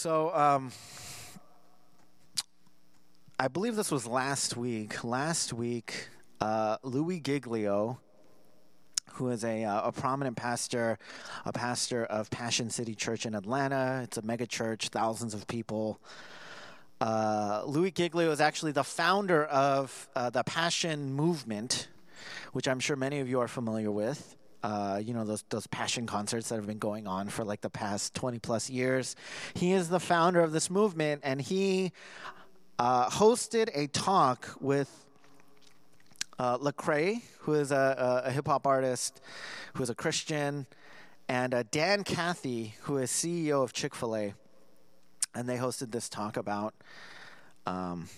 So, um, I believe this was last week. Last week, uh, Louis Giglio, who is a, uh, a prominent pastor, a pastor of Passion City Church in Atlanta. It's a mega church, thousands of people. Uh, Louis Giglio is actually the founder of uh, the Passion Movement, which I'm sure many of you are familiar with. Uh, you know those those passion concerts that have been going on for like the past 20 plus years. He is the founder of this movement, and he uh, hosted a talk with uh, Lecrae, who is a, a, hip hop artist, who is a Christian, and uh, Dan Cathy, who is CEO of Chick Fil A, and they hosted this talk about, um,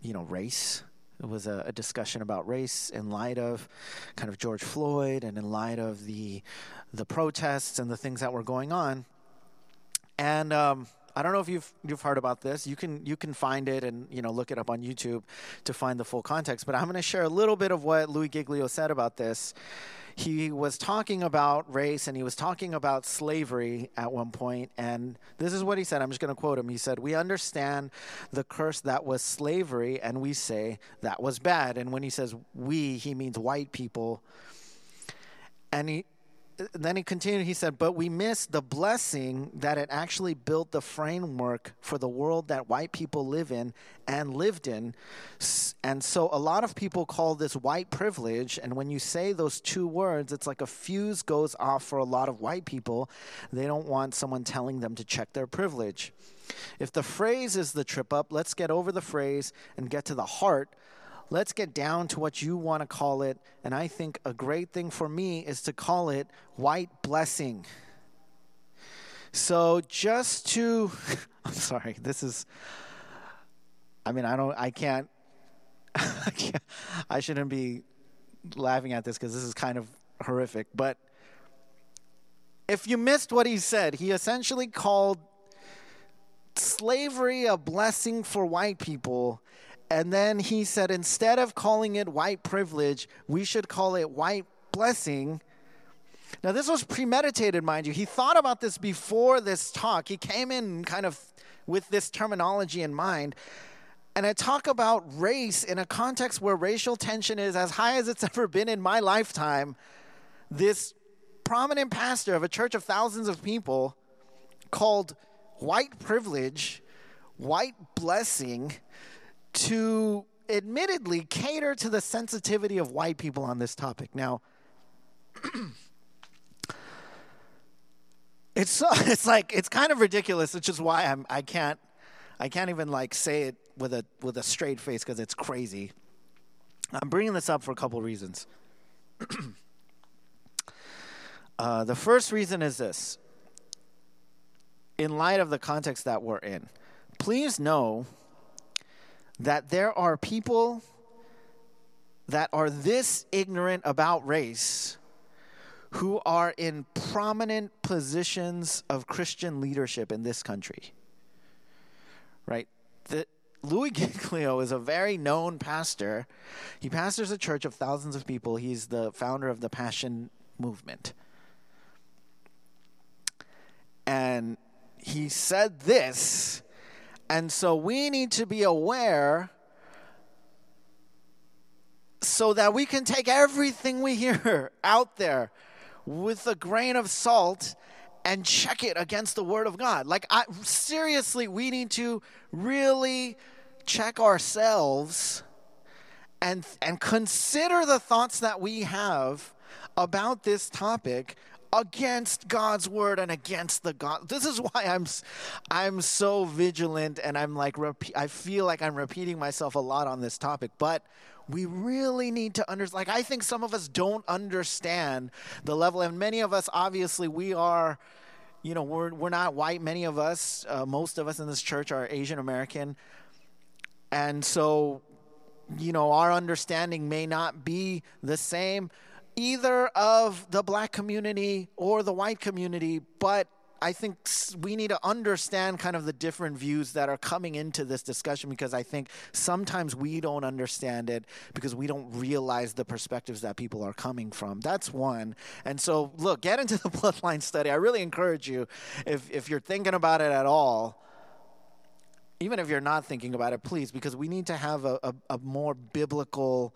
you know, race it was a, a, discussion about race in light of kind of George Floyd and in light of the the protests and the things that were going on. And um, I don't know if you've you've heard about this. You can you can find it and you know look it up on YouTube to find the full context. But I'm going to share a little bit of what Louis Giglio said about this he was talking about race and he was talking about slavery at one point, and this is what he said. I'm just going to quote him. He said, We understand the curse that was slavery, and we say that was bad. And when he says we, he means white people. And he, then he continued, he said, But we miss the blessing that it actually built the framework for the world that white people live in and lived in. And so a lot of people call this white privilege. And when you say those two words, it's like a fuse goes off for a lot of white people. They don't want someone telling them to check their privilege. If the phrase is the trip up, let's get over the phrase and get to the heart let's get down to what you want to call it. And I think a great thing for me is to call it white blessing. So just to, I'm sorry, this is, I mean, I don't, I can't, I, can't, I shouldn't be laughing at this because this is kind of horrific. But if you missed what he said, he essentially called slavery a blessing for white people and then he said, instead of calling it white privilege, we should call it white blessing. Now, this was premeditated, mind you. He thought about this before this talk. He came in kind of with this terminology in mind. And I talk about race in a context where racial tension is as high as it's ever been in my lifetime. This prominent pastor of a church of thousands of people called white privilege, white blessing, to admittedly cater to the sensitivity of white people on this topic. Now, it's so, it's like it's kind of ridiculous, which is why I'm I can't I can't even like say it with a with a straight face because it's crazy. I'm bringing this up for a couple reasons. uh, the first reason is this: in light of the context that we're in, please know that there are people that are this ignorant about race who are in prominent positions of Christian leadership in this country. Right? The, Louis Giglio is a very known pastor. He pastors a church of thousands of people. He's the founder of the Passion Movement. And he said this and so we need to be aware so that we can take everything we hear out there with a grain of salt and check it against the word of God. Like I seriously, we need to really check ourselves and and consider the thoughts that we have about this topic against God's word and against the God. This is why I'm I'm so vigilant and I'm like I feel like I'm repeating myself a lot on this topic, but we really need to understand like I think some of us don't understand the level and many of us obviously we are you know we're we're not white many of us uh, most of us in this church are Asian American and so you know our understanding may not be the same either of the black community or the white community, but I think we need to understand kind of the different views that are coming into this discussion because I think sometimes we don't understand it because we don't realize the perspectives that people are coming from. That's one. And so, look, get into the bloodline study. I really encourage you, if, if you're thinking about it at all, even if you're not thinking about it, please, because we need to have a, a, a more biblical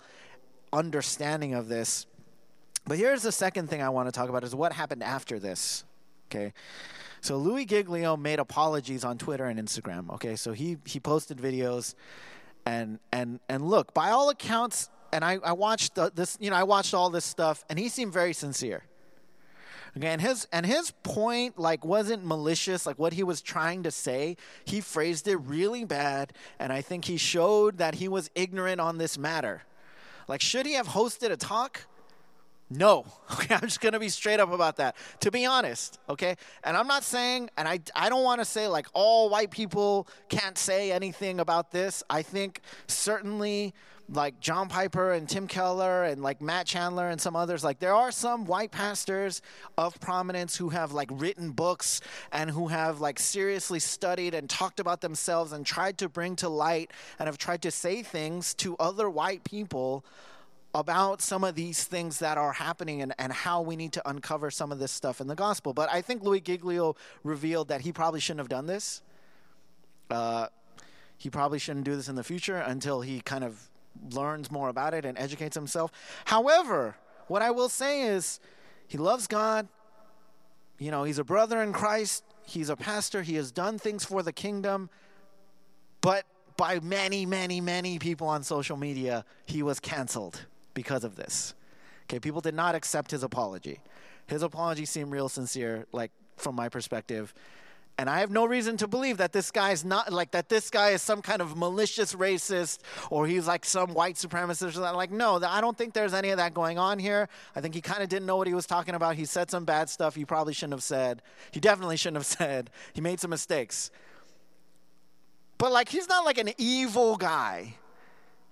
understanding of this. But here's the second thing I want to talk about is what happened after this. Okay. So Louis Giglio made apologies on Twitter and Instagram. Okay. So he, he posted videos and, and, and look, by all accounts, and I, I watched the, this, you know, I watched all this stuff and he seemed very sincere. Okay, and his and his point like wasn't malicious, like what he was trying to say. He phrased it really bad, and I think he showed that he was ignorant on this matter. Like, should he have hosted a talk? No. Okay, I'm just going to be straight up about that. To be honest, okay? And I'm not saying and I I don't want to say like all white people can't say anything about this. I think certainly like John Piper and Tim Keller and like Matt Chandler and some others like there are some white pastors of prominence who have like written books and who have like seriously studied and talked about themselves and tried to bring to light and have tried to say things to other white people about some of these things that are happening and, and how we need to uncover some of this stuff in the gospel. But I think Louis Giglio revealed that he probably shouldn't have done this. Uh, he probably shouldn't do this in the future until he kind of learns more about it and educates himself. However, what I will say is he loves God. You know, he's a brother in Christ. He's a pastor. He has done things for the kingdom. But by many, many, many people on social media, he was canceled because of this. Okay, people did not accept his apology. His apology seemed real sincere, like from my perspective. And I have no reason to believe that this guy is not like that. This guy is some kind of malicious racist or he's like some white supremacist. Or something. Like, no, I don't think there's any of that going on here. I think he kind of didn't know what he was talking about. He said some bad stuff he probably shouldn't have said. He definitely shouldn't have said. He made some mistakes. But like, he's not like an evil guy,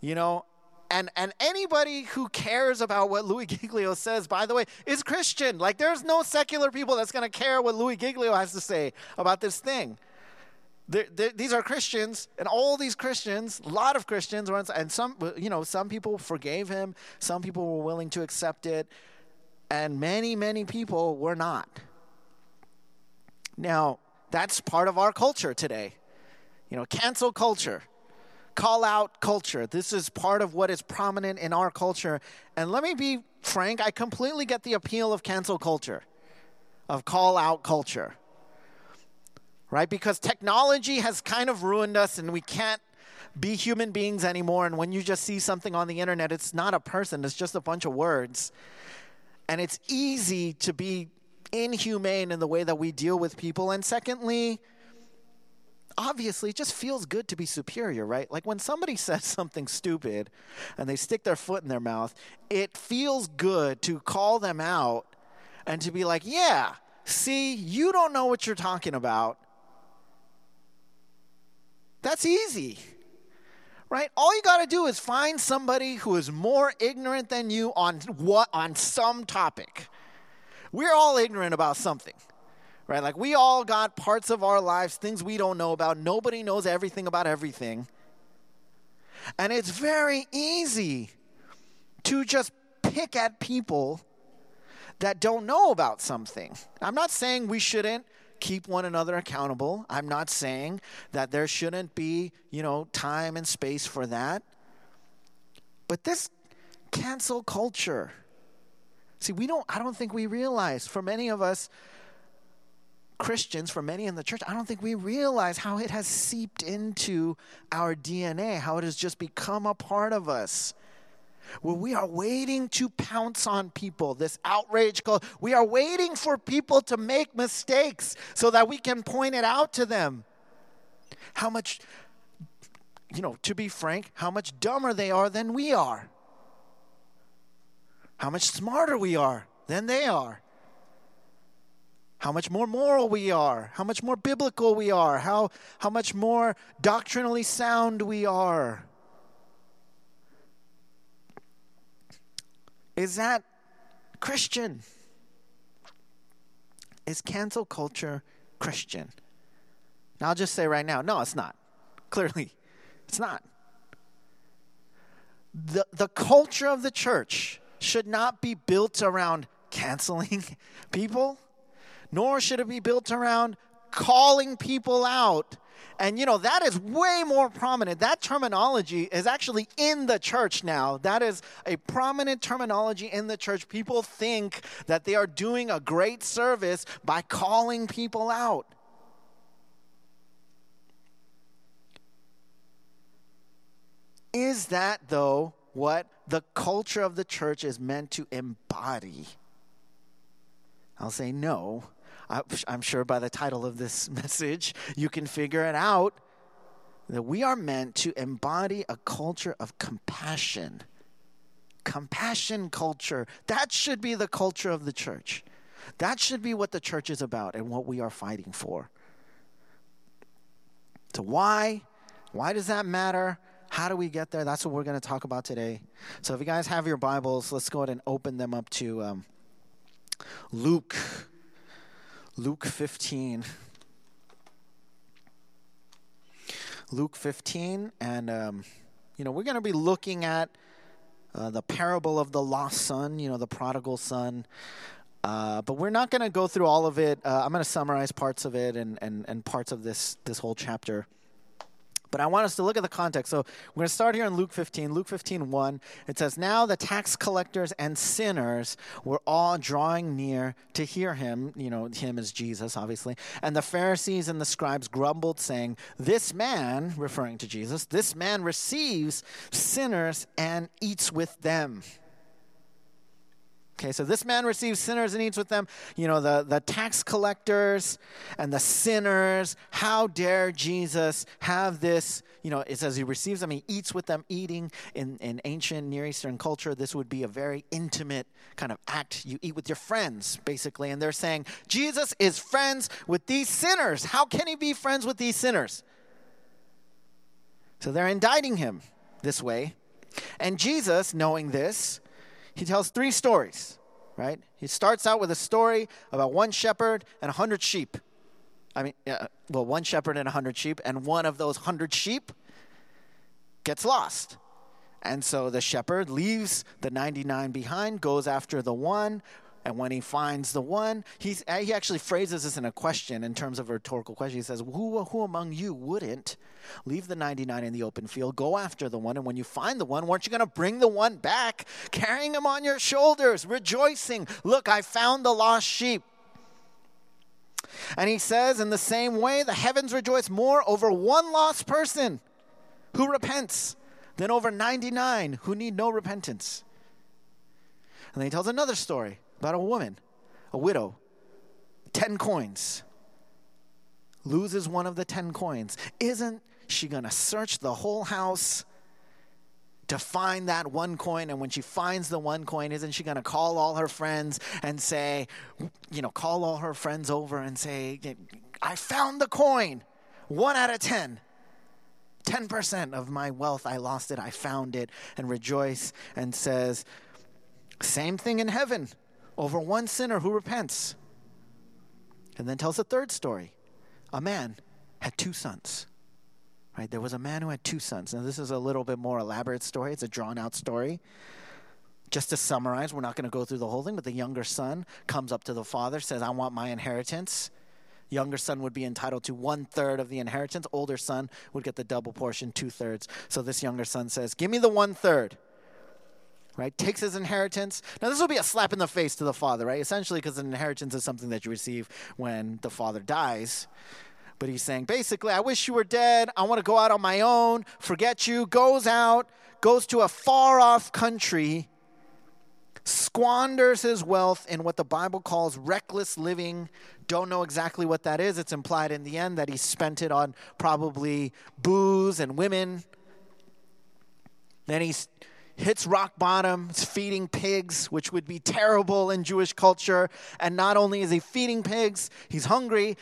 you know and and anybody who cares about what Louis Giglio says, by the way, is Christian. Like there's no secular people that's going to care what Louis Giglio has to say about this thing. They're, they're, these are Christians, and all these Christians, a lot of Christians, and some, you know, some people forgave him, some people were willing to accept it, and many, many people were not. Now, that's part of our culture today. You know, cancel culture call out culture. This is part of what is prominent in our culture. And let me be frank, I completely get the appeal of cancel culture, of call out culture. Right? Because technology has kind of ruined us and we can't be human beings anymore. And when you just see something on the internet, it's not a person, it's just a bunch of words. And it's easy to be inhumane in the way that we deal with people. And secondly, obviously it just feels good to be superior, right? Like when somebody says something stupid and they stick their foot in their mouth, it feels good to call them out and to be like, yeah, see, you don't know what you're talking about. That's easy. Right? All you got to do is find somebody who is more ignorant than you on what on some topic. We're all ignorant about something right? Like we all got parts of our lives, things we don't know about. Nobody knows everything about everything. And it's very easy to just pick at people that don't know about something. I'm not saying we shouldn't keep one another accountable. I'm not saying that there shouldn't be, you know, time and space for that. But this cancel culture. See, we don't I don't think we realize for many of us Christians, for many in the church, I don't think we realize how it has seeped into our DNA, how it has just become a part of us. Where we are waiting to pounce on people, this outrage call. We are waiting for people to make mistakes so that we can point it out to them. How much, you know, to be frank, how much dumber they are than we are. How much smarter we are than they are how much more moral we are, how much more biblical we are, how, how much more doctrinally sound we are. Is that Christian? Is cancel culture Christian. Now, I'll just say right now no, it's not. Clearly, it's not. The, the culture of the church should not be built around canceling people, nor should it be built around calling people out. And you know, that is way more prominent. That terminology is actually in the church now. That is a prominent terminology in the church. People think that they are doing a great service by calling people out. Is that, though, what the culture of the church is meant to embody? I'll say no. I'm sure by the title of this message, you can figure it out that we are meant to embody a culture of compassion. Compassion culture. That should be the culture of the church. That should be what the church is about and what we are fighting for. So, why? Why does that matter? How do we get there? That's what we're going to talk about today. So, if you guys have your Bibles, let's go ahead and open them up to um, Luke, Luke 15. Luke 15, and um, you know we're going to be looking at uh, the parable of the lost son. You know, the prodigal son. Uh, but we're not going to go through all of it. Uh, I'm going to summarize parts of it and, and, and parts of this this whole chapter. But I want us to look at the context. So we're going to start here in Luke 15. Luke 15, 1. It says, Now the tax collectors and sinners were all drawing near to hear him. You know, him is Jesus, obviously. And the Pharisees and the scribes grumbled, saying, This man, referring to Jesus, this man receives sinners and eats with them. Okay, so this man receives sinners and eats with them. You know, the, the tax collectors and the sinners. How dare Jesus have this? You know, it says he receives them, he eats with them, eating in, in ancient Near Eastern culture. This would be a very intimate kind of act. You eat with your friends, basically. And they're saying, Jesus is friends with these sinners. How can he be friends with these sinners? So they're indicting him this way. And Jesus, knowing this, he tells three stories, right? He starts out with a story about one shepherd and a hundred sheep. I mean, uh, well, one shepherd and a hundred sheep, and one of those hundred sheep gets lost. And so the shepherd leaves the 99 behind, goes after the one, and when he finds the one, he's, uh, he actually phrases this in a question in terms of a rhetorical question. He says, who, who among you wouldn't leave the 99 in the open field, go after the one, and when you find the one, weren't you going to bring the one back, carrying him on your shoulders, rejoicing, Look, I found the lost sheep. And he says, in the same way, the heavens rejoice more over one lost person who repents than over 99 who need no repentance. And then he tells another story about a woman, a widow, 10 coins, loses one of the 10 coins. Isn't she going to search the whole house? to find that one coin. And when she finds the one coin, isn't she going to call all her friends and say, you know, call all her friends over and say, I found the coin, one out of 10. 10% of my wealth, I lost it, I found it, and rejoice and says, same thing in heaven over one sinner who repents. And then tells a third story. A man had two sons. Right? There was a man who had two sons. Now, this is a little bit more elaborate story. It's a drawn out story. Just to summarize, we're not going to go through the whole thing, but the younger son comes up to the father, says, I want my inheritance. Younger son would be entitled to one third of the inheritance. Older son would get the double portion, two thirds. So this younger son says, Give me the one third right? Takes his inheritance. Now, this will be a slap in the face to the father, right? Essentially, because an inheritance is something that you receive when the father dies. But he's saying, basically, I wish you were dead. I want to go out on my own, forget you. Goes out, goes to a far off country, squanders his wealth in what the Bible calls reckless living. Don't know exactly what that is. It's implied in the end that he spent it on probably booze and women. Then he's hits rock bottom, is feeding pigs, which would be terrible in Jewish culture. And not only is he feeding pigs, he's hungry.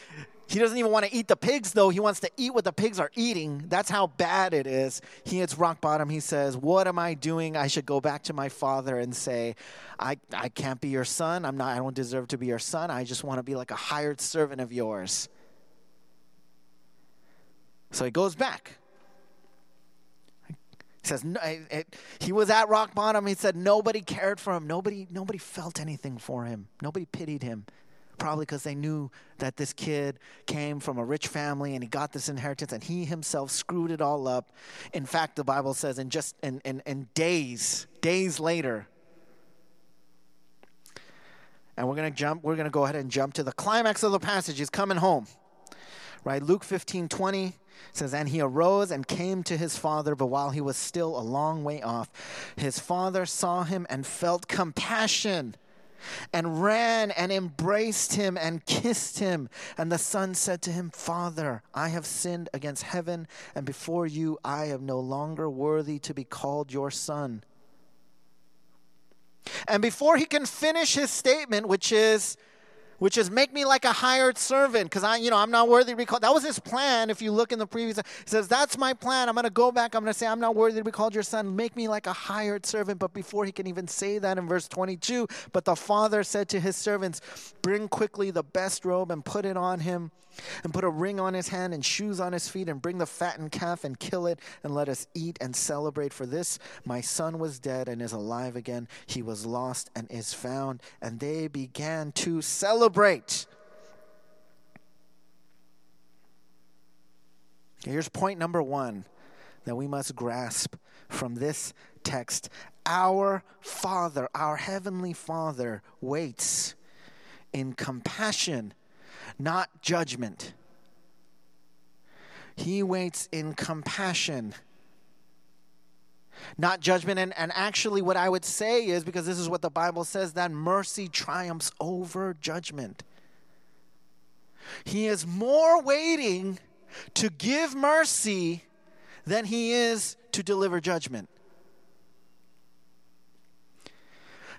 He doesn't even want to eat the pigs, though. He wants to eat what the pigs are eating. That's how bad it is. He hits rock bottom. He says, What am I doing? I should go back to my father and say, I, I can't be your son. I'm not, I don't deserve to be your son. I just want to be like a hired servant of yours. So he goes back. Says it, it, he was at rock bottom. He said nobody cared for him. Nobody nobody felt anything for him. Nobody pitied him. Probably because they knew that this kid came from a rich family and he got this inheritance and he himself screwed it all up. In fact, the Bible says in just in, in, in days, days later, and we're going to jump, we're going to go ahead and jump to the climax of the passage. He's coming home. Right? Luke 15 20 says, And he arose and came to his father, but while he was still a long way off, his father saw him and felt compassion and ran and embraced him and kissed him. And the son said to him, Father, I have sinned against heaven, and before you I am no longer worthy to be called your son. And before he can finish his statement, which is, which is make me like a hired servant because I, you know, I'm not worthy to be called. That was his plan. If you look in the previous, he says, That's my plan. I'm going to go back. I'm going to say, I'm not worthy to be called your son. Make me like a hired servant. But before he can even say that in verse 22, but the father said to his servants, Bring quickly the best robe and put it on him and put a ring on his hand and shoes on his feet and bring the fattened calf and kill it and let us eat and celebrate for this my son was dead and is alive again he was lost and is found and they began to celebrate here's point number 1 that we must grasp from this text. Our father our heavenly father waits in compassion not judgment. He waits in compassion, not judgment. And, and actually, what I would say is because this is what the Bible says that mercy triumphs over judgment. He is more waiting to give mercy than he is to deliver judgment.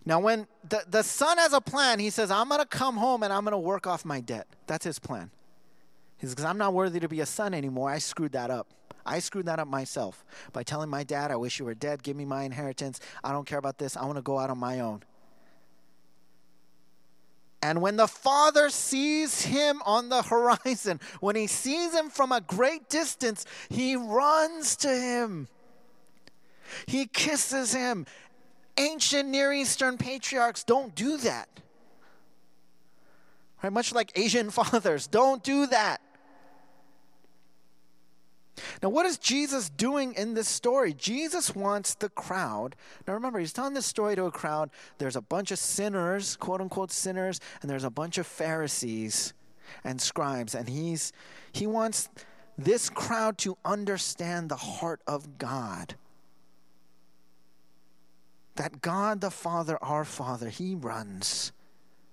Now, when the, the son has a plan, he says, I'm going to come home and I'm going to work off my debt. That's his plan. He says, Because I'm not worthy to be a son anymore. I screwed that up. I screwed that up myself by telling my dad, I wish you were dead. Give me my inheritance. I don't care about this. I want to go out on my own. And when the father sees him on the horizon, when he sees him from a great distance, he runs to him. He kisses him ancient Near Eastern patriarchs don't do that. Right? Much like Asian fathers, don't do that. Now, what is Jesus doing in this story? Jesus wants the crowd. Now, remember, he's telling this story to a crowd. There's a bunch of sinners, quote unquote sinners, and there's a bunch of Pharisees and scribes. And he's, he wants this crowd to understand the heart of God that God the Father, our Father, He runs.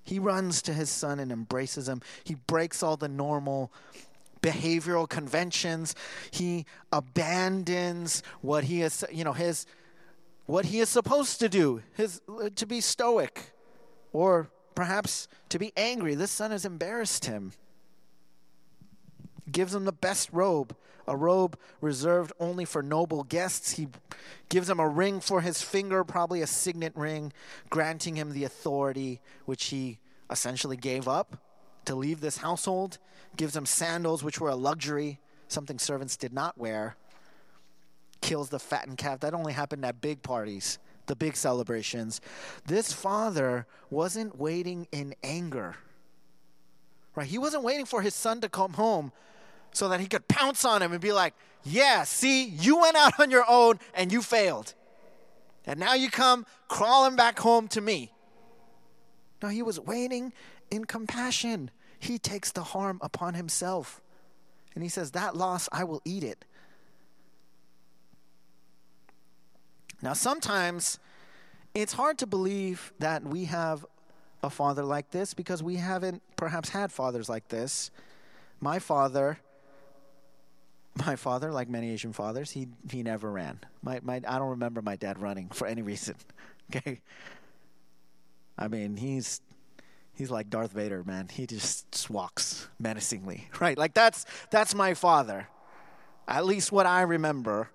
He runs to His Son and embraces Him. He breaks all the normal behavioral conventions. He abandons what He is, you know, His what He is supposed to do, His to be stoic, or perhaps to be angry. This Son has embarrassed Him. Gives him the best robe a robe reserved only for noble guests. He gives him a ring for his finger, probably a signet ring, granting him the authority which he essentially gave up to leave this household. Gives them sandals, which were a luxury, something servants did not wear. Kills the fattened calf. That only happened at big parties, the big celebrations. This father wasn't waiting in anger. Right? He wasn't waiting for his son to come home so that he could pounce on him and be like, Yeah, see, you went out on your own and you failed. And now you come crawling back home to me. No, he was waiting in compassion. He takes the harm upon himself. And he says, That loss, I will eat it. Now, sometimes it's hard to believe that we have a father like this because we haven't perhaps had fathers like this. My father my father, like many Asian fathers, he he never ran. My my I don't remember my dad running for any reason. Okay. I mean, he's he's like Darth Vader, man. He just, walks menacingly, right? Like that's that's my father. At least what I remember.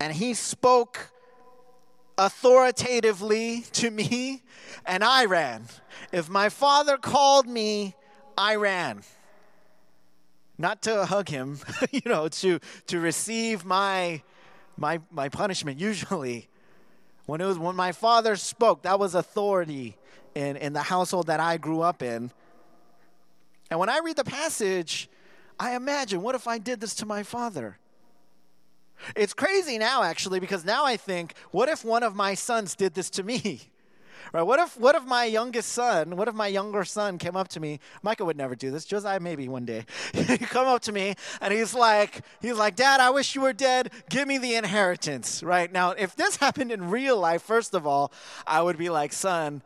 And he spoke authoritatively to me, and I ran. If my father called me, I ran. not to hug him, you know, to to receive my my my punishment usually. When it was when my father spoke, that was authority in, in the household that I grew up in. And when I read the passage, I imagine, what if I did this to my father? It's crazy now, actually, because now I think, what if one of my sons did this to me? Right? What if what if my youngest son, what if my younger son came up to me? Micah would never do this. Josiah maybe one day. he come up to me and he's like, he's like, Dad, I wish you were dead. Give me the inheritance. Right? Now, if this happened in real life, first of all, I would be like, son,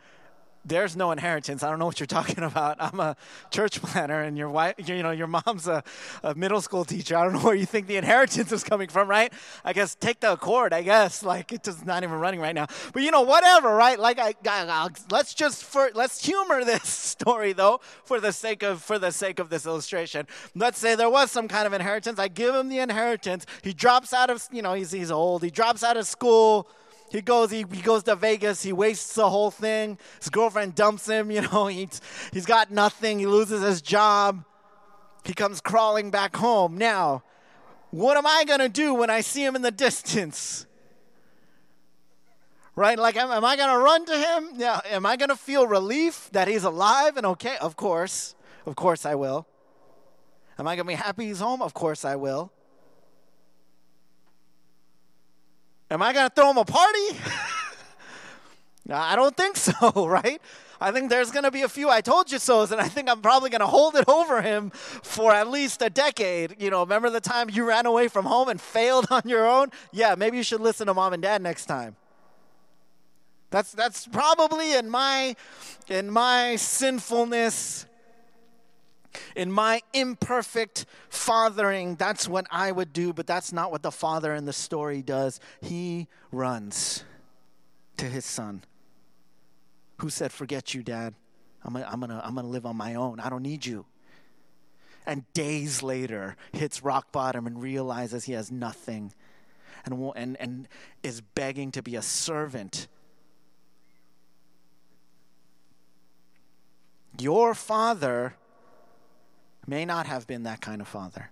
there's no inheritance. I don't know what you're talking about. I'm a church planter, and your wife, you know, your mom's a, a, middle school teacher. I don't know where you think the inheritance is coming from, right? I guess take the Accord. I guess like it's just not even running right now. But you know, whatever, right? Like, I, I, let's just for let's humor this story though, for the sake of for the sake of this illustration. Let's say there was some kind of inheritance. I give him the inheritance. He drops out of, you know, he's he's old. He drops out of school he goes, he, he goes to Vegas, he wastes the whole thing. His girlfriend dumps him, you know, he's, he's got nothing, he loses his job. He comes crawling back home. Now, what am I going to do when I see him in the distance? Right? Like, am, am I going to run to him? Yeah. Am I going to feel relief that he's alive and okay? Of course. Of course I will. Am I going to be happy he's home? Of course I will. Am I going to throw him a party? I don't think so, right? I think there's going to be a few I told you so's, and I think I'm probably going to hold it over him for at least a decade. You know, remember the time you ran away from home and failed on your own? Yeah, maybe you should listen to mom and dad next time. That's that's probably in my in my sinfulness in my imperfect fathering, that's what I would do, but that's not what the father in the story does. He runs to his son, who said, Forget you, dad. I'm I'm gonna, I'm gonna live on my own. I don't need you. And days later, hits rock bottom and realizes he has nothing and, and, and is begging to be a servant. Your father may not have been that kind of father.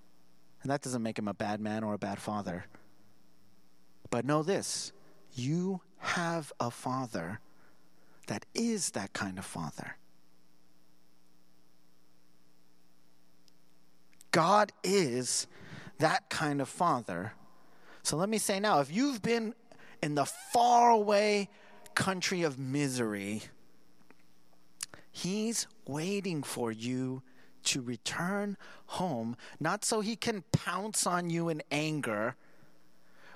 And that doesn't make him a bad man or a bad father. But know this you have a father that is that kind of father. God is that kind of father. So let me say now if you've been in the faraway country of misery, He's waiting for you to return home, not so he can pounce on you in anger,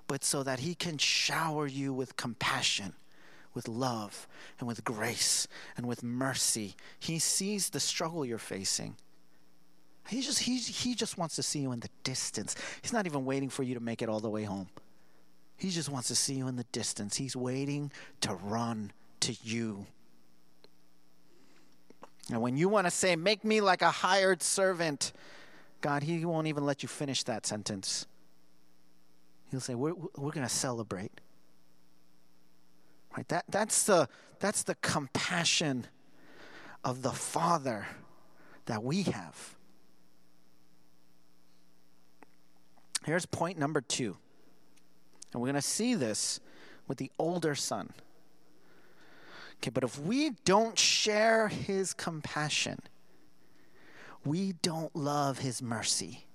but so that he can shower you with compassion, with love, and with grace, and with mercy. He sees the struggle you're facing. He just, he, he just wants to see you in the distance. He's not even waiting for you to make it all the way home. He just wants to see you in the distance. He's waiting to run to you. And when you want to say, Make me like a hired servant, God, He won't even let you finish that sentence. He'll say, We're, we're going to celebrate. Right? That, that's, the, that's the compassion of the Father that we have. Here's point number two. And we're going to see this with the older son. Okay, but if we don't share his compassion, we don't love his mercy.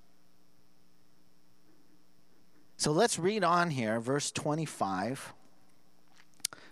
So let's read on here, verse 25.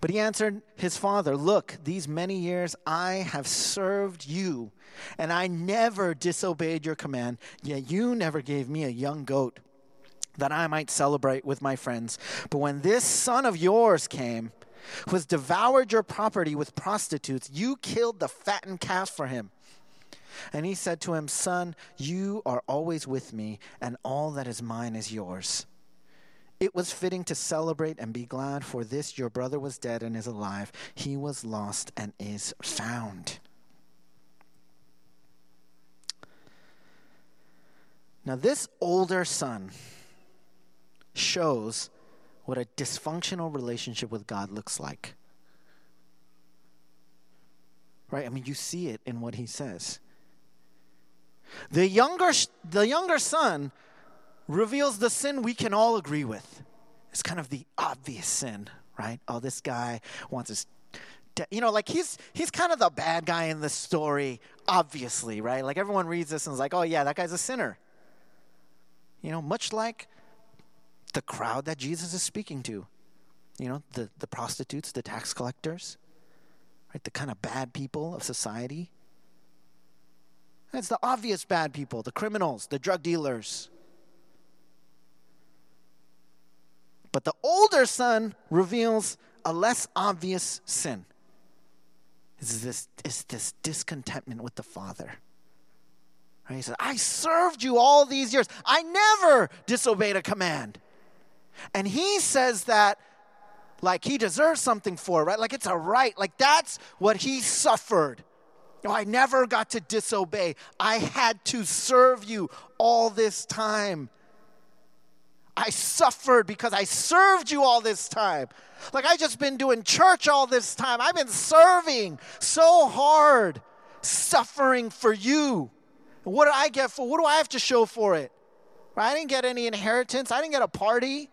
But he answered his father, Look, these many years I have served you, and I never disobeyed your command, yet you never gave me a young goat that I might celebrate with my friends. But when this son of yours came, who has devoured your property with prostitutes, you killed the fattened calf for him. And he said to him, Son, you are always with me, and all that is mine is yours. It was fitting to celebrate and be glad, for this your brother was dead and is alive. He was lost and is found. Now, this older son shows what a dysfunctional relationship with God looks like. Right? I mean, you see it in what he says. The younger, the younger son reveals the sin we can all agree with. It's kind of the obvious sin, right? Oh, this guy wants his you know, like he's he's kind of the bad guy in the story, obviously, right? Like everyone reads this and is like, oh yeah, that guy's a sinner. You know, much like the crowd that Jesus is speaking to. You know, the, the prostitutes, the tax collectors, right? The kind of bad people of society. It's the obvious bad people, the criminals, the drug dealers. But the older son reveals a less obvious sin. Is this, is this discontentment with the father. Right? He says, I served you all these years. I never disobeyed a command. And he says that like he deserves something for it, right? Like it's a right. Like that's what he suffered. No, I never got to disobey. I had to serve you all this time. I suffered because I served you all this time. Like I just been doing church all this time. I've been serving so hard, suffering for you. what do I get for? What do I have to show for it? I didn't get any inheritance. I didn't get a party.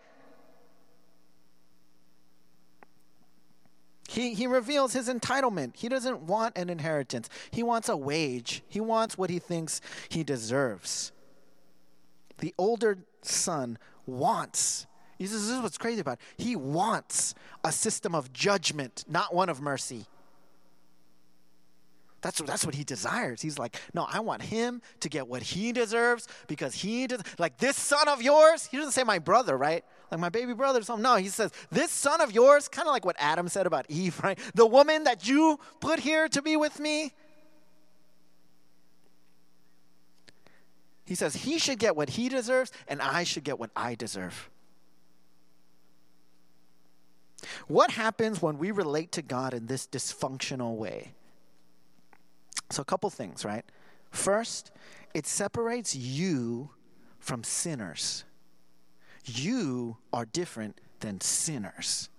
He, he reveals his entitlement. He doesn't want an inheritance, he wants a wage. He wants what he thinks he deserves. The older son wants. He says, This is what's crazy about it. He wants a system of judgment, not one of mercy. That's, that's what he desires. He's like, no, I want him to get what he deserves because he does. Like this son of yours, he doesn't say my brother, right? like my baby brother or something. No, he says, This son of yours, kind of like what Adam said about Eve, right? The woman that you put here to be with me. He says, He should get what he deserves, and I should get what I deserve. What happens when we relate to God in this dysfunctional way? So, a couple things, right? First, it separates you from sinners you are different than sinners.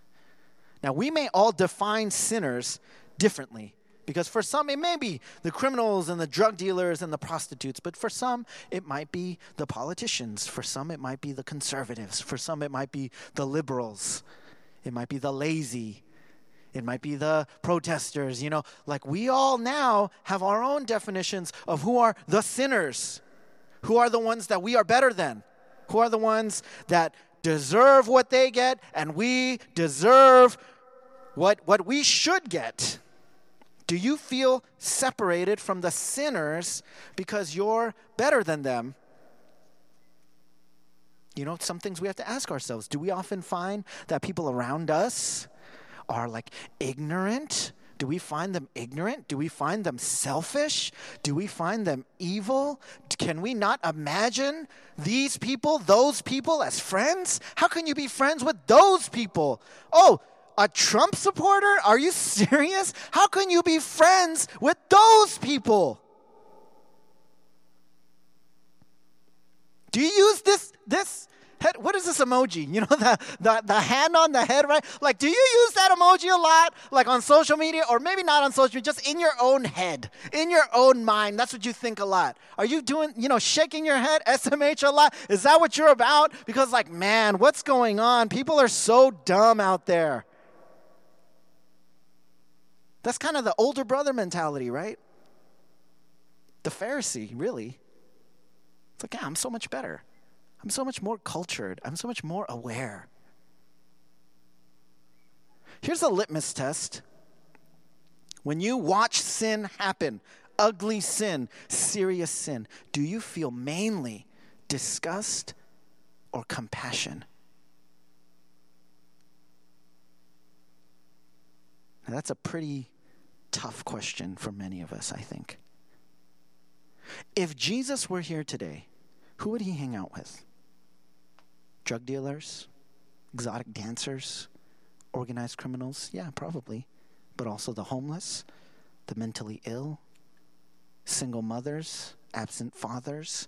Now, we may all define sinners differently because for some it may be the criminals and the drug dealers and the prostitutes, but for some it might be the politicians, for some it might be the conservatives, for some it might be the liberals, it might be the lazy. It might be the protesters, you know, like we all now have our own definitions of who are the sinners, who are the ones that we are better than. Who are the ones that deserve what they get and we deserve what, what we should get? Do you feel separated from the sinners because you're better than them? You know, some things we have to ask ourselves. Do we often find that people around us are like ignorant do we find them ignorant? Do we find them selfish? Do we find them evil? Can we not imagine these people, those people, as friends? How can you be friends with those people? Oh, a Trump supporter? Are you serious? How can you be friends with those people? Do you use this this head, what is this emoji? You know, the, the, the hand on the head, right? Like, do you use that emoji a lot, like on social media, or maybe not on social media, just in your own head, in your own mind? That's what you think a lot. Are you doing, you know, shaking your head, SMH a lot? Is that what you're about? Because, like, man, what's going on? People are so dumb out there. That's kind of the older brother mentality, right? The Pharisee, really. It's like, yeah, I'm so much better. I'm so much more cultured. I'm so much more aware. Here's a litmus test. When you watch sin happen, ugly sin, serious sin, do you feel mainly disgust or compassion? Now, that's a pretty tough question for many of us, I think. If Jesus were here today, who would he hang out with? drug dealers, exotic dancers, organized criminals? Yeah, probably. But also the homeless, the mentally ill, single mothers, absent fathers,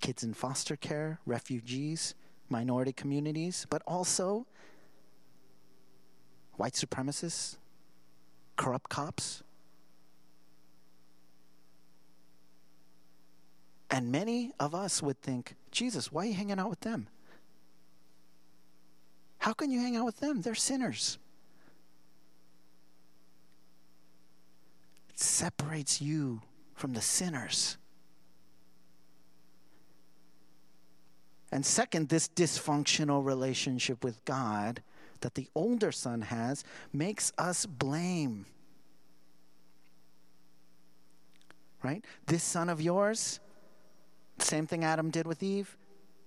kids in foster care, refugees, minority communities, but also white supremacists, corrupt cops. And many of us would think, Jesus, why are you hanging out with them? How can you hang out with them? They're sinners. It separates you from the sinners. And second, this dysfunctional relationship with God that the older son has makes us blame. Right? This son of yours, same thing Adam did with Eve,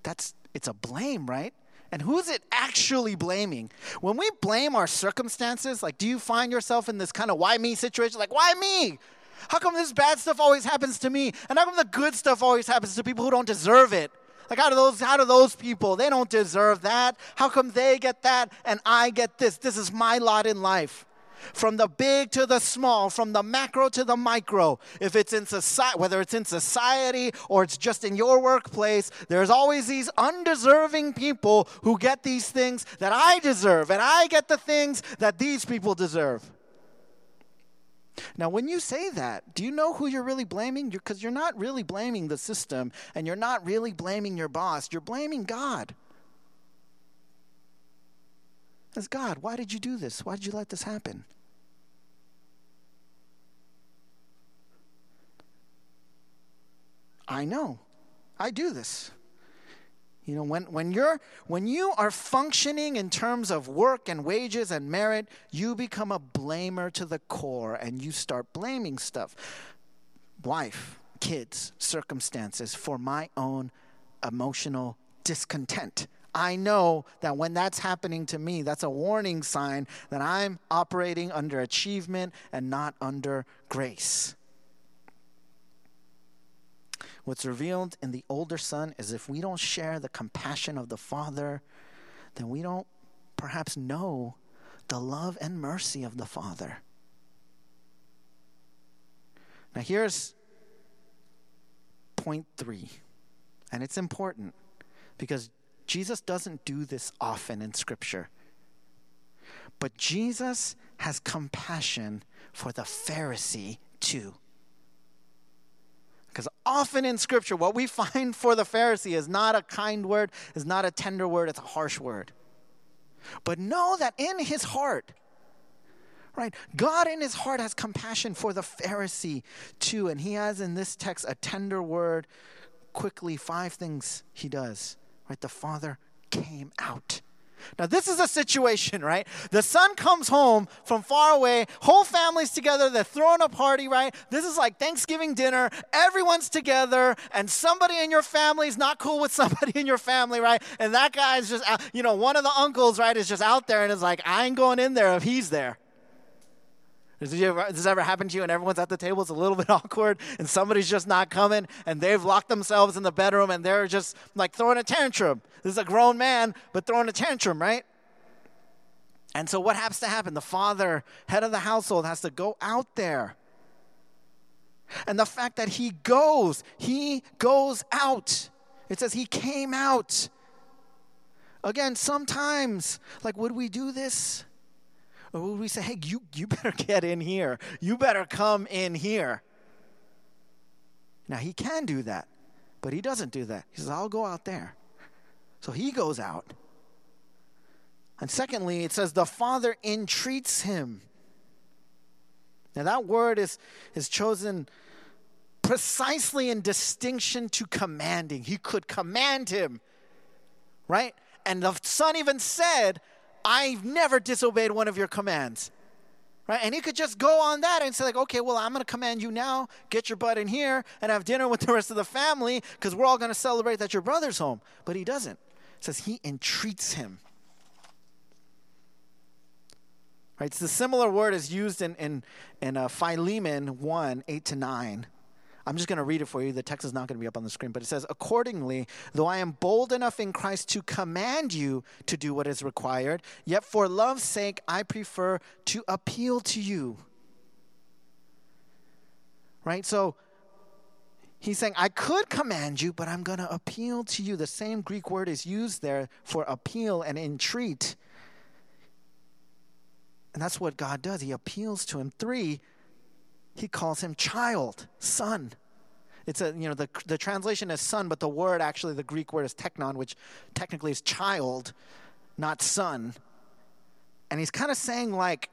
that's it's a blame, right? And who's it actually blaming? When we blame our circumstances, like do you find yourself in this kind of why me situation? Like, why me? How come this bad stuff always happens to me? And how come the good stuff always happens to people who don't deserve it? Like how do those how do those people? They don't deserve that. How come they get that and I get this? This is my lot in life from the big to the small, from the macro to the micro. If it's in society, whether it's in society or it's just in your workplace, there's always these undeserving people who get these things that I deserve, and I get the things that these people deserve. Now, when you say that, do you know who you're really blaming? Because you're, you're not really blaming the system and you're not really blaming your boss. You're blaming God. As God, why did you do this? Why did you let this happen? I know. I do this. You know, when, when, you're, when you are functioning in terms of work and wages and merit, you become a blamer to the core and you start blaming stuff. Wife, kids, circumstances for my own emotional discontent. I know that when that's happening to me, that's a warning sign that I'm operating under achievement and not under grace. What's revealed in the older son is if we don't share the compassion of the father, then we don't perhaps know the love and mercy of the father. Now, here's point three, and it's important because Jesus doesn't do this often in Scripture. But Jesus has compassion for the Pharisee too. Often in Scripture, what we find for the Pharisee is not a kind word, is not a tender word, it's a harsh word. But know that in his heart, right, God in his heart has compassion for the Pharisee too. And he has in this text a tender word. Quickly, five things he does. Right, the father came out. Now, this is a situation, right? The son comes home from far away, whole family's together, they're throwing a party, right? This is like Thanksgiving dinner, everyone's together, and somebody in your family is not cool with somebody in your family, right? And that guy's just, out, you know, one of the uncles, right, is just out there and is like, I ain't going in there if he's there. Does this ever happen to you and everyone's at the table? It's a little bit awkward and somebody's just not coming and they've locked themselves in the bedroom and they're just like throwing a tantrum. This is a grown man, but throwing a tantrum, right? And so what has to happen? The father, head of the household, has to go out there. And the fact that he goes, he goes out. It says he came out. Again, sometimes, like, would we do this? Would we say, hey, you, you better get in here? You better come in here. Now, he can do that, but he doesn't do that. He says, I'll go out there. So he goes out. And secondly, it says, the Father entreats him. Now, that word is, is chosen precisely in distinction to commanding. He could command him, right? And the Son even said, I've never disobeyed one of your commands. Right? And he could just go on that and say, like, okay, well, I'm going to command you now, get your butt in here and have dinner with the rest of the family because we're all going to celebrate that your brother's home. But he doesn't. It says he entreats him. Right? It's the similar word is used in, in, in uh, Philemon 1 8 to 9. I'm just going to read it for you. The text is not going to be up on the screen, but it says, Accordingly, though I am bold enough in Christ to command you to do what is required, yet for love's sake I prefer to appeal to you. Right? So he's saying, I could command you, but I'm going to appeal to you. The same Greek word is used there for appeal and entreat. And that's what God does. He appeals to him. Three, he calls him child, son. It's a you know the the translation is son, but the word actually the Greek word is teknon, which technically is child, not son. And he's kind of saying like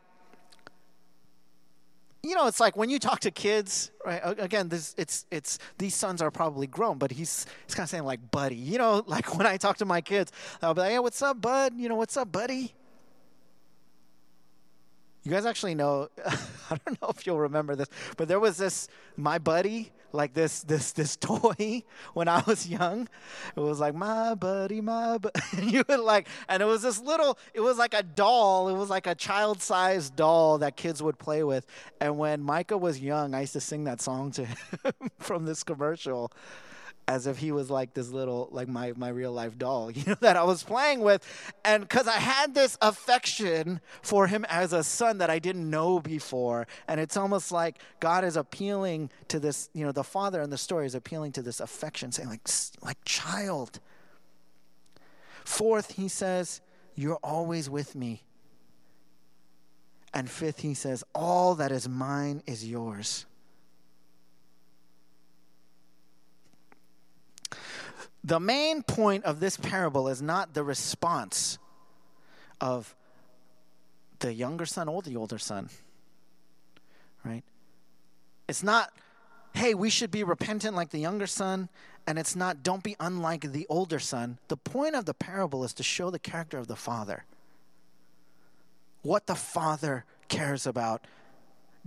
you know, it's like when you talk to kids, right? Again, this it's it's these sons are probably grown, but he's he's kind of saying like buddy. You know, like when I talk to my kids, I'll be like, "Hey, what's up, bud? You know, what's up, buddy?" You guys actually know, I don't know if you'll remember this, but there was this, my buddy, like this, this, this toy when I was young. It was like, my buddy, my buddy. you would like, and it was this little, it was like a doll. It was like a child sized doll that kids would play with. And when Micah was young, I used to sing that song to him from this commercial as if he was like this little like my my real life doll you know that i was playing with. And because i had this affection for him as a son that i didn't know before. And it's almost like god is appealing to this you know the father in the story is appealing to this affection saying like like child. Fourth he says you're always with me. And fifth he says all that is mine is yours The main point of this parable is not the response of the younger son or the older son, right? It's not, hey, we should be repentant like the younger son, and it's not, don't be unlike the older son. The point of the parable is to show the character of the father, what the father cares about.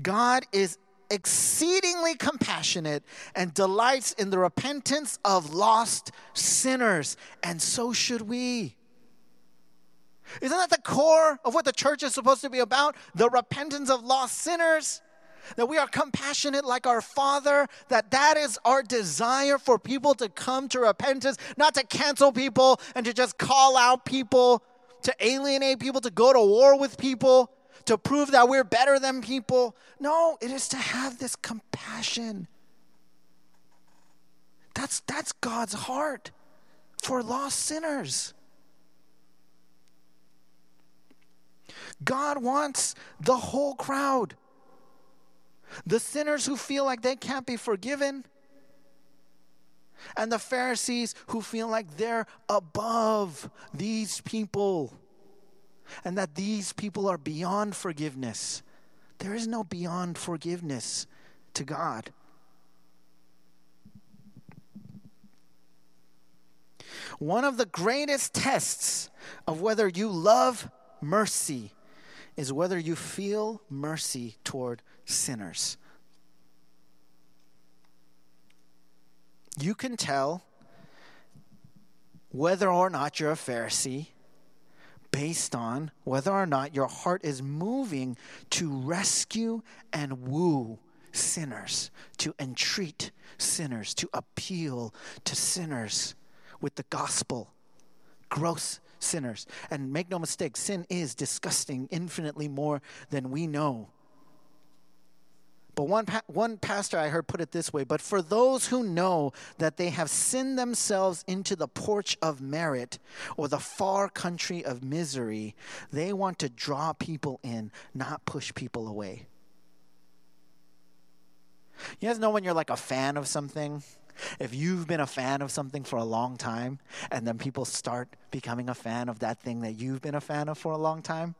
God is exceedingly compassionate and delights in the repentance of lost sinners, and so should we. Isn't that the core of what the church is supposed to be about? The repentance of lost sinners? That we are compassionate like our Father, that that is our desire for people to come to repentance, not to cancel people and to just call out people, to alienate people, to go to war with people to prove that we're better than people. No, it is to have this compassion. That's, that's God's heart for lost sinners. God wants the whole crowd. The sinners who feel like they can't be forgiven, and the Pharisees who feel like they're above these people and that these people are beyond forgiveness. There is no beyond forgiveness to God. One of the greatest tests of whether you love mercy is whether you feel mercy toward sinners. You can tell whether or not you're a Pharisee based on whether or not your heart is moving to rescue and woo sinners, to entreat sinners, to appeal to sinners with the gospel. Gross sinners. And make no mistake, sin is disgusting infinitely more than we know. But one, one pastor I heard put it this way But for those who know that they have sinned themselves into the porch of merit or the far country of misery, they want to draw people in, not push people away. You guys know when you're like a fan of something? If you've been a fan of something for a long time, and then people start becoming a fan of that thing that you've been a fan of for a long time,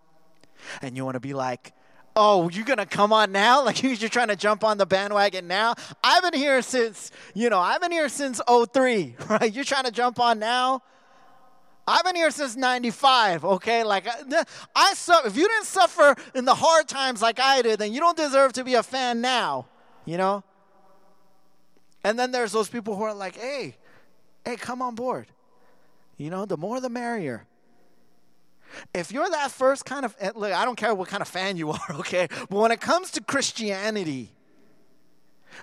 and you want to be like, oh, you're going to come on now? Like you're trying to jump on the bandwagon now? I've been here since, you know, I've been here since 03, right? You're trying to jump on now? I've been here since 95, okay? Like, I, I suffer. If you didn't suffer in the hard times like I did, then you don't deserve to be a fan now, you know? And then there's those people who are like, hey, hey, come on board. You know, the more the merrier. If you're that first kind of, eh, look, I don't care what kind of fan you are, okay? But when it comes to Christianity,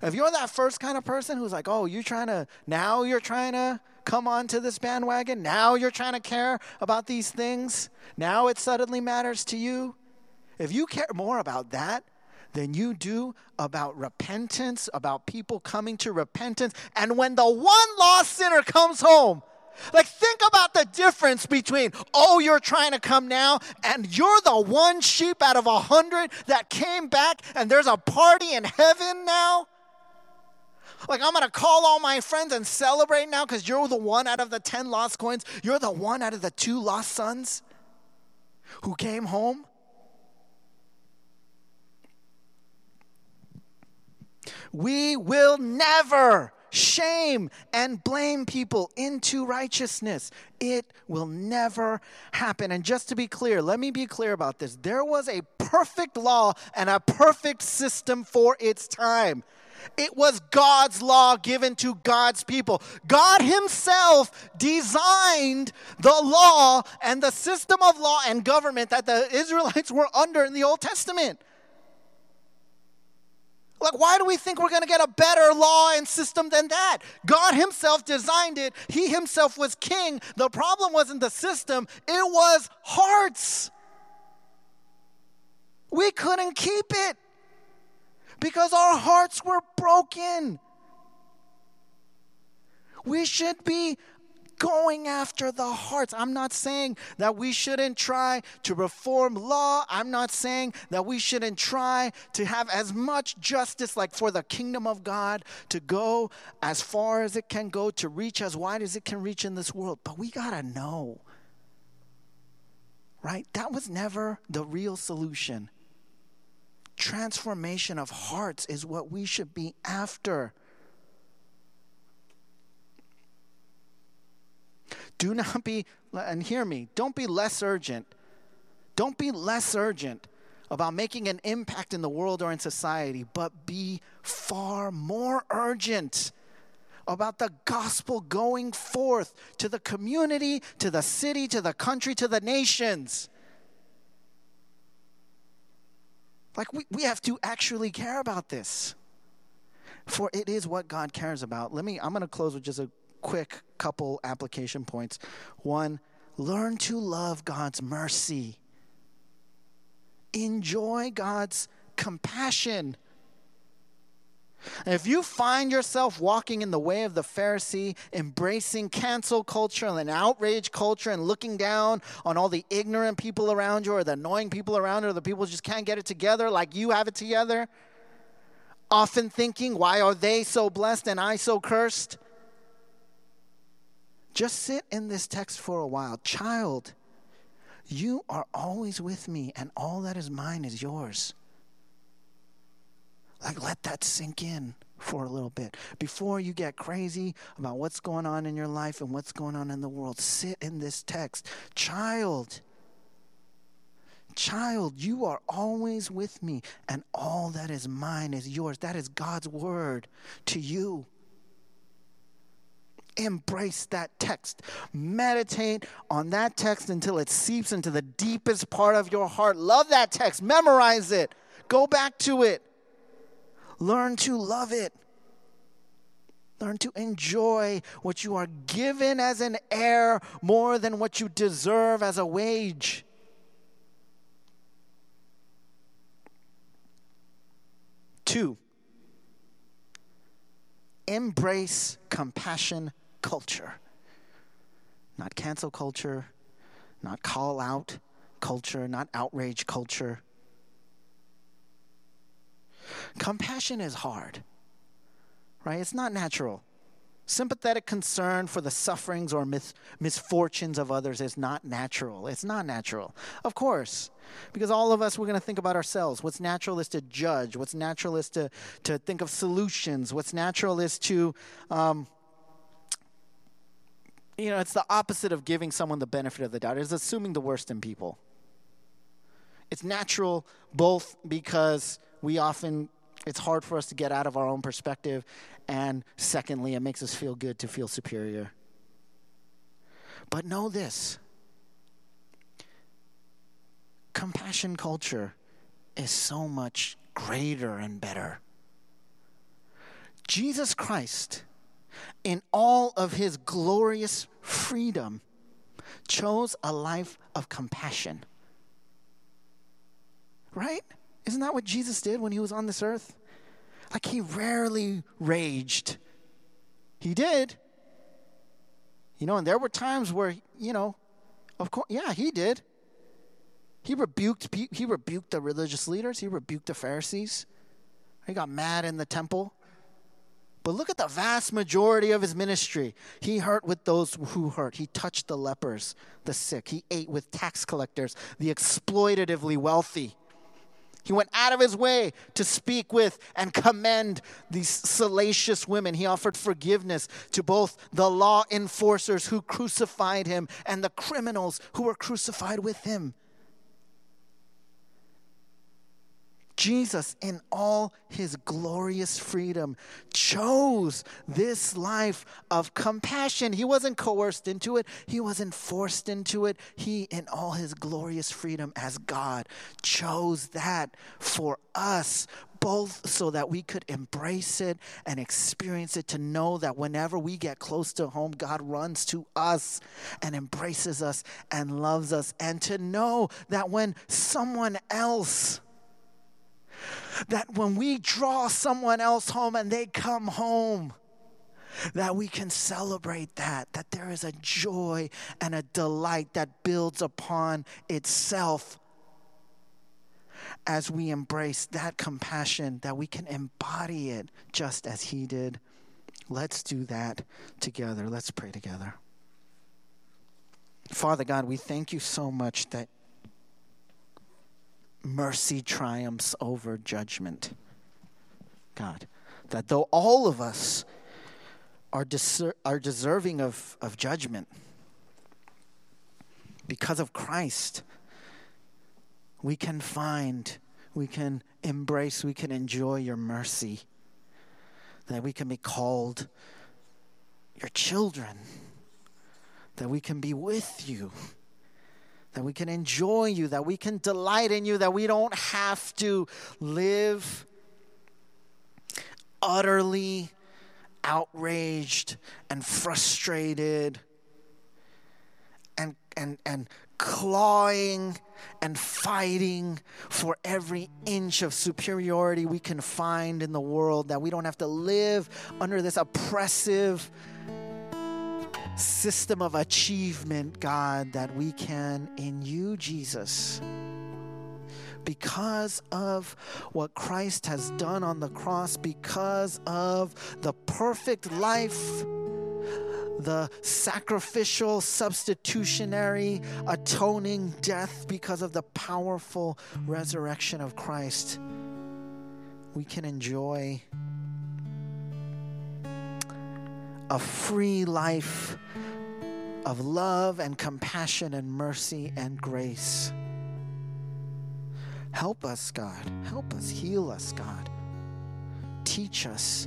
If you're that first kind of person who's like, oh, you're trying to, now you're trying to come onto this bandwagon, now you're trying to care about these things, now it suddenly matters to you. If you care more about that than you do about repentance, about people coming to repentance, and when the one lost sinner comes home, like, think about the difference between, oh, you're trying to come now, and you're the one sheep out of a hundred that came back, and there's a party in heaven now. Like, I'm going to call all my friends and celebrate now because you're the one out of the 10 lost coins. You're the one out of the two lost sons who came home. We will never shame and blame people into righteousness. It will never happen. And just to be clear, let me be clear about this. There was a perfect law and a perfect system for its time. It was God's law given to God's people. God Himself designed the law and the system of law and government that the Israelites were under in the Old Testament. Like, why do we think we're going to get a better law and system than that? God Himself designed it, He Himself was king. The problem wasn't the system, it was hearts. We couldn't keep it because our hearts were broken. We should be going after the hearts. I'm not saying that we shouldn't try to reform law. I'm not saying that we shouldn't try to have as much justice, like for the kingdom of God, to go as far as it can go, to reach as wide as it can reach in this world. But we got to know, right? That was never the real solution. Transformation of hearts is what we should be after. Do not be, and hear me, don't be less urgent. Don't be less urgent about making an impact in the world or in society, but be far more urgent about the gospel going forth to the community, to the city, to the country, to the nations. Like, we, we have to actually care about this. For it is what God cares about. Let me, I'm going to close with just a quick couple application points. One, learn to love God's mercy, enjoy God's compassion. if you find yourself walking in the way of the Pharisee, embracing cancel culture and outrage culture and looking down on all the ignorant people around you or the annoying people around you or the people who just can't get it together like you have it together, often thinking, why are they so blessed and I so cursed? Just sit in this text for a while. Child, you are always with me, and all that is mine is yours. Like, let that sink in for a little bit. Before you get crazy about what's going on in your life and what's going on in the world, sit in this text. Child, child, you are always with me, and all that is mine is yours. That is God's word to you embrace that text. Meditate on that text until it seeps into the deepest part of your heart. Love that text. Memorize it. Go back to it. Learn to love it. Learn to enjoy what you are given as an heir more than what you deserve as a wage. Two, embrace compassion culture. Not cancel culture, not call out culture, not outrage culture. Compassion is hard, right? It's not natural. Sympathetic concern for the sufferings or mis- misfortunes of others is not natural. It's not natural. Of course, because all of us, we're going to think about ourselves. What's natural is to judge. What's natural is to, to think of solutions. What's natural is to um, you know, it's the opposite of giving someone the benefit of the doubt. It's assuming the worst in people. It's natural both because we often it's hard for us to get out of our own perspective and secondly it makes us feel good to feel superior. But know this. Compassion culture is so much greater and better. Jesus Christ, in all of his glorious freedom, chose a life of compassion. Right? Isn't that what Jesus did when he was on this earth? Like he rarely raged. He did. You know, and there were times where, you know, of course, yeah, he did. He rebuked he rebuked the religious leaders, he rebuked the Pharisees. He got mad in the temple. But look at the vast majority of his ministry. He hurt with those who hurt. He touched the lepers, the sick. He ate with tax collectors, the exploitatively wealthy. He went out of his way to speak with and commend these salacious women. He offered forgiveness to both the law enforcers who crucified him and the criminals who were crucified with him. Jesus, in all his glorious freedom, chose this life of compassion. He wasn't coerced into it, he wasn't forced into it. He, in all his glorious freedom as God, chose that for us. Both so that we could embrace it and experience it, to know that whenever we get close to home, God runs to us and embraces us and loves us, and to know that when someone else that when we draw someone else home and they come home, that we can celebrate that, that there is a joy and a delight that builds upon itself as we embrace that compassion, that we can embody it just as He did. Let's do that together. Let's pray together. Father God, we thank you so much that mercy triumphs over judgment. God, that though all of us are, deser- are deserving of, of judgment, because of Christ, we can find, we can embrace, we can enjoy your mercy, that we can be called your children, that we can be with you that we can enjoy you, that we can delight in you, that we don't have to live utterly outraged and frustrated and, and, and clawing and fighting for every inch of superiority we can find in the world, that we don't have to live under this oppressive system of achievement, God, that we can in you, Jesus. Because of what Christ has done on the cross, because of the perfect life, the sacrificial, substitutionary, atoning death, because of the powerful resurrection of Christ, we can enjoy a free life of love and compassion and mercy and grace. Help us, God. Help us. Heal us, God. Teach us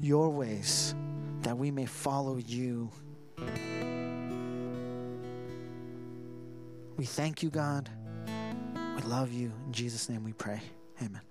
your ways that we may follow you. We thank you, God. We love you. In Jesus' name we pray. Amen.